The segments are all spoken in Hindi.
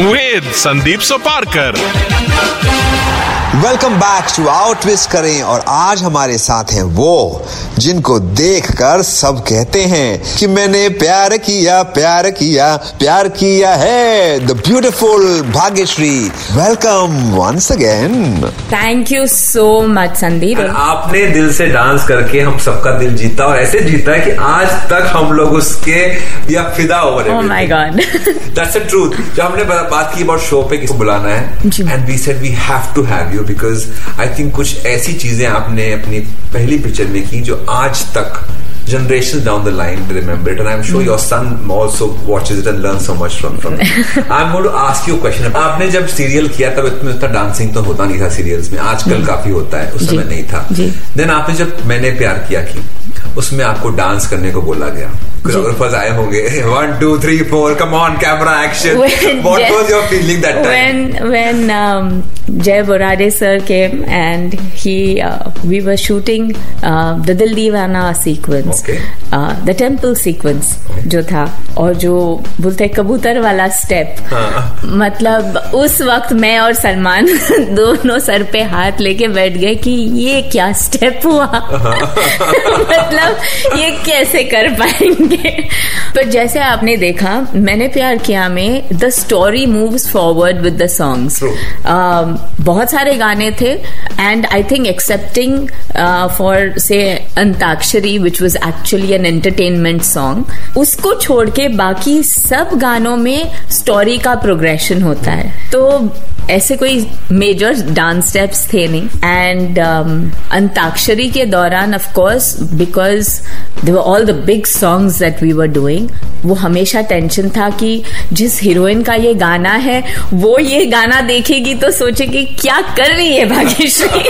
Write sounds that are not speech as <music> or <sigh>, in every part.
With Sandeep Soparkar. Welcome back to out twist करें और आज हमारे साथ हैं वो जिनको देखकर सब कहते हैं कि मैंने प्यार किया प्यार किया प्यार किया है the beautiful Bhagyashree. Welcome once again thank you so much Sandeep आपने दिल से डांस करके हम सबका दिल जीता और ऐसे जीता है कि आज तक हम लोग उसके या फिदा हो रहे Oh my that's the truth जब हमने बात की अबाउट शो पे किसको बुलाना है and we said we have to have you because I think कुछ ऐसी चीज़ें आपने अपनी पहली पिक्चर में की जो आज तक generations down the line to remember it and I'm sure your son also watches it and learns so much from from it. I'm going to ask you a question आपने जब सीरियल किया तब इतना इतना डांसिंग तो होता नहीं था सीरियल्स में आजकल काफ़ी होता है उस। समय नहीं था। देन आपने जब मैंने प्यार किया की उसमें आपको डांस करने को बोला गया। कोरियोग्राफर्स आए होंगे one two three four come on camera action what was your feeling that time sir came and he uh, we were shooting uh, the Dil Deewana sequence Okay. uh, the temple sequence जो था और जो बोलते हैं कबूतर वाला स्टेप हाँ। मतलब उस वक्त मैं और सलमान <laughs> दोनों सर पे हाथ लेके बैठ गए कि ये क्या स्टेप हुआ? <laughs> <laughs> मतलब ये कैसे कर पाएँगे? पर जैसे आपने देखा मैंने प्यार किया में the story moves forward with the songs बहुत सारे गाने थे and I think excepting for से Antakshari which was actually an entertainment song उसको छोड़ के बाकी सब गानों में स्टोरी का प्रोग्रेशन होता है। तो ऐसे कोई मेजर डांस स्टेप्स थे नहीं। एंड um, अंताक्षरी के दौरान of course because they were all the big songs that we were doing वो हमेशा टेंशन था कि जिस हीरोइन का ये गाना है वो ये गाना देखेगी तो सोचेगी क्या कर रही है भाग्यश्री?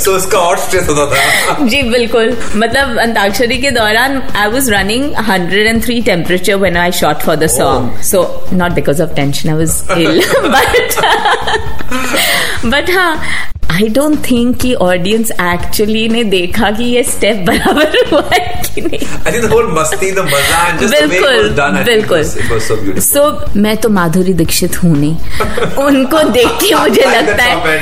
सो <laughs> उसका और स्ट्रेस होता था। <laughs> जी बिल्कुल। मतलब अंताक्षरी के दौरान I was running 103 temperature when I shot for the song so not because of tension I was ill but but हाँ आई डोंट थिंक कि ऑडियंस एक्चुअली ने देखा कि ये स्टेप बराबर <laughs> हुआ है कि नहीं। मस्ती मज़ा बिल्कुल beautiful. सो मैं तो माधुरी दीक्षित हूँ नहीं। <laughs> उनको देख के मुझे लगता है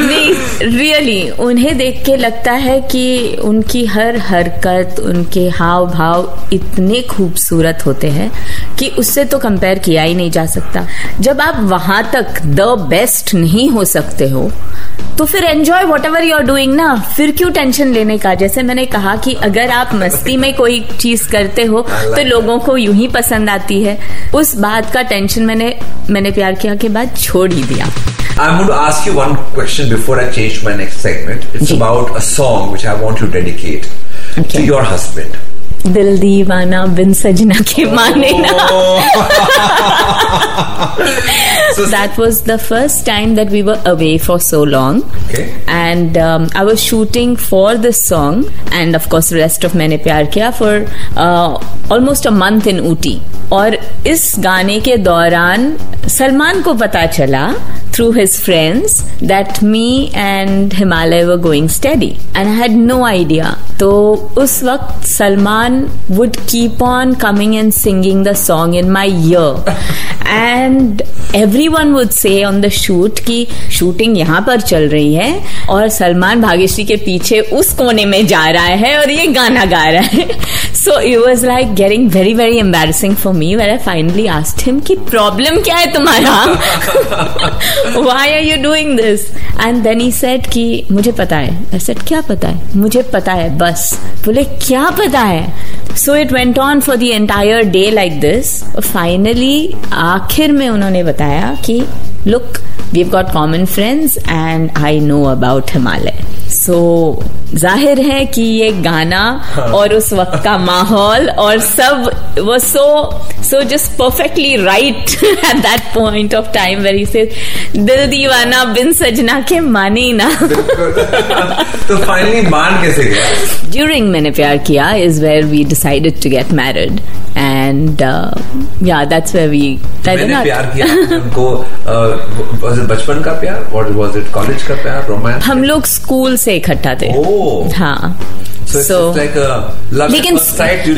<laughs> नहीं रियली उन्हें देख के लगता है कि उनकी हर हरकत उनके हाव भाव इतने खूबसूरत होते हैं कि उससे तो कंपेयर किया ही नहीं जा सकता। जब आप वहाँ तक द बेस्ट नहीं हो सकते हो तो फिर enjoy whatever you are doing ना फिर क्यों टेंशन लेने का जैसे मैंने कहा कि अगर आप मस्ती में कोई चीज़ करते हो तो लोगों को यूँ ही पसंद आती है उस बात का टेंशन मैंने मैंने प्यार किया के बाद छोड़ ही दिया I'm going to ask you one question before I change my next segment. It's ji. about a song which I want to dedicate okay. to your husband. दिल दीवाना बिन सजना के oh. माने ना। That was the first time that we were away for so long and I was shooting for this song and of course rest of Maine Pyar Kiya for almost a month in Ooty और इस गाने के दौरान सलमान को पता चला through his friends that me and Himalaya were going steady. And I had no idea. तो उस वक्त Salman would keep on coming and singing the song in my ear. And everyone would say on the shoot कि शूटिंग यहाँ पर चल रही है और सलमान भाग्यश्री के पीछे उस कोने में जा रहा है और ये गाना गा रहा है so it was like getting very very embarrassing for me where I finally asked him कि प्रॉब्लम क्या है तुम्हारा why are you doing this and then he said कि, मुझे पता है. आई सेट क्या पता है? मुझे पता है, बस। बोले, क्या पता है? So it went on for the entire day like this finally आखिर में उन्होंने बताया कि look we have got common friends and I know about Himalaya so ज़ाहिर है कि ये गाना और उस वक्त का माहौल और सब वो so so just perfectly right at that point of time very से दिल दीवाना बिन सजना के माने ही ना तो फाइनली मान कैसे गया? During Maine Pyar Kiya is where we decided to get married and yeah that's where we Maine Pyar Kiya. उनको वाज इट बचपन का प्यार व्हाट वाज इट कॉलेज का प्यार रोमांस हम लोग स्कूल से इकट्ठा थे। ओह हाँ। So it's So- like लेकिन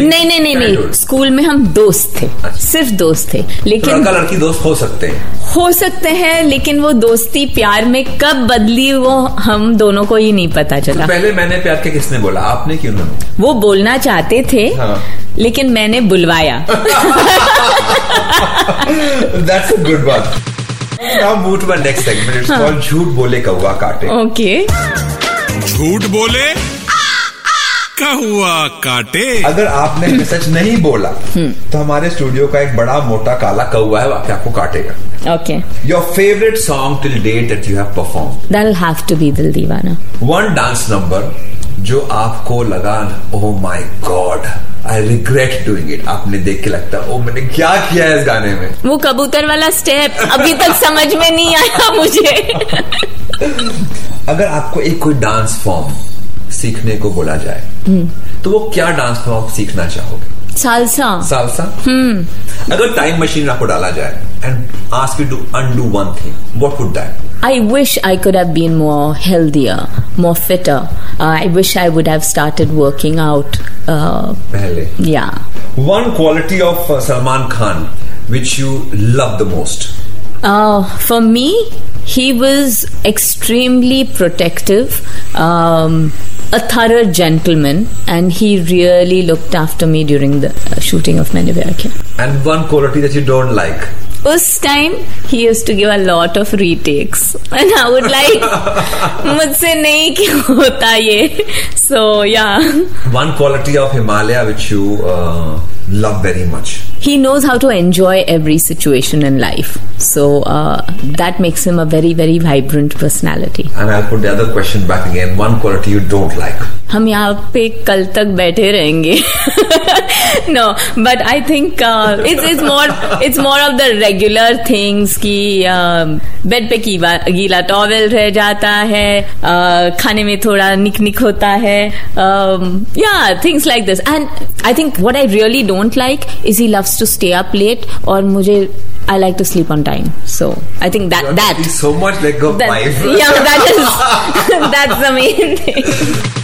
नहीं नहीं नहीं नहीं। स्कूल में हम दोस्त थे। सिर्फ़ दोस्त थे। तो लेकिन लड़का लड़की दोस्त हो सकते हैं। हो सकते हैं लेकिन वो दोस्ती प्यार में कब बदली वो हम दोनों को ही नहीं पता चला तो चला। पहले मैंने प्यार के किसने बोला? आपने कि उन्होंने वो बोलना चाहते थे हाँ। लेकिन मैंने बुलवाया। <laughs> That's a good one. Now move to my next segment. It's called झूठ बोले कौवा काटे. ओके झूठ बोले? कहुआ काटे। अगर आपने सच नहीं बोला तो हमारे स्टूडियो का एक बड़ा मोटा काला कौवा है वो आपको काटेगा। Okay your favourite song till date that you have perform that have to be Dil Deewana one dance number जो आपको लगा ओह my god I regret doing it आपने देख के लगता ओ मैंने क्या किया है इस गाने में? वो कबूतर वाला स्टेप अभी तक समझ में नहीं आया मुझे। अगर आपको एक कोई डांस फॉर्म सीखने को बोला जाए तो वो क्या डांस फॉर्म आप सीखना चाहोगे सालसा सालसा अगर टाइम मशीन आपको डाला जाए and ask you to undo one thing what would that I wish I could have been more healthier, more fitter. Uh, I wish I would have started working out. Uh, पहले yeah. One quality of Salman Khan which you love the most Uh, for me, he was extremely protective. Um, a thorough gentleman, and he really looked after me during the uh, shooting of Many And one quality that you don't like? Like Us time he used to give a lot of retakes, and I would like, <laughs> मुझसे नहीं क्यों होता ये? So yeah. One quality of Himalaya which you love very much he knows how to enjoy every situation in life so uh, that makes him a very very vibrant personality and I put the other question back again one quality you don't like हम यहाँ पे कल तक बैठे रहेंगे no but I think it's it's more it's more of the regular things की बेड पे कीवा गीला टॉवेल रह जाता है uh, खाने में थोड़ा निक निक होता है या things like this and I think what I really don't like is he loves to stay up late और मुझे I like to sleep on time so I think that that so much like a That, wife. yeah, that is <laughs> <laughs> that's the main thing.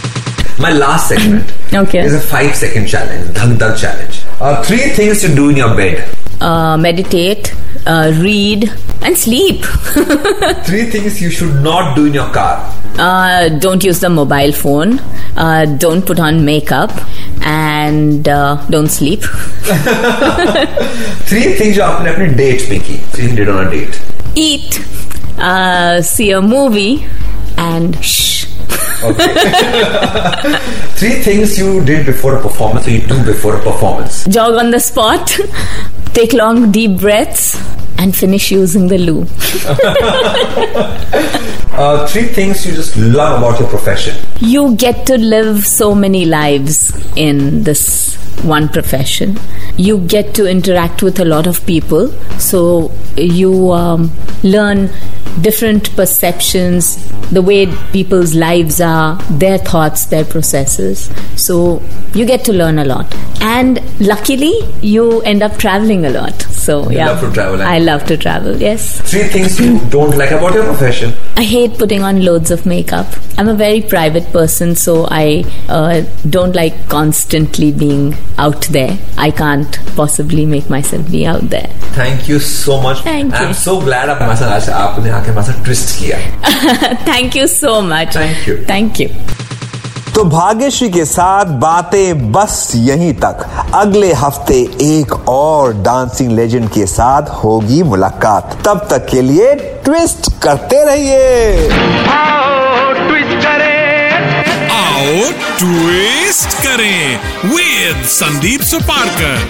My last segment <laughs> okay. is a five second challenge, Dhag Dhag challenge. Uh, three things to do in your bed uh, meditate, uh, read, and sleep. <laughs> three things you should not do in your car uh, don't use the mobile phone, uh, don't put on makeup, and uh, don't sleep. <laughs> three things you have to date pe ki. Three did on a date. Eat, see a movie, and shh. <laughs> Three things you did before a performance or you do before a performance. Jog on the spot. Take long deep breaths, and finish using the loo. <laughs> Uh, three things you just love about your profession. you get to live so many lives in this one profession. You get to interact with a lot of people, so you um, learn different perceptions, the way people's lives are, their thoughts, their processes. So you get to learn a lot. And luckily, you end up traveling a lot. So You yeah, love to travel, eh? I love to travel. Yes. Three things you don't like about your profession. I hate putting on loads of makeup. I'm a very private person, so I uh, don't like constantly being out there. I can't possibly make myself be out there. Thank you so much. Thank you. I'm so glad आप हमारे साथ आज आपने आके हमारे साथ ट्विस्ट किया thank you <laughs> so much. Thank you. Thank you. तो भाग्यश्री के साथ बातें बस यहीं तक। अगले हफ़्ते एक और डांसिंग लेजेंड के साथ होगी मुलाकात। तब तक के लिए ट्विस्ट करते रहिए। ट्विस्ट करें। आओ ट्विस्ट करें। विद संदीप सुपारकर।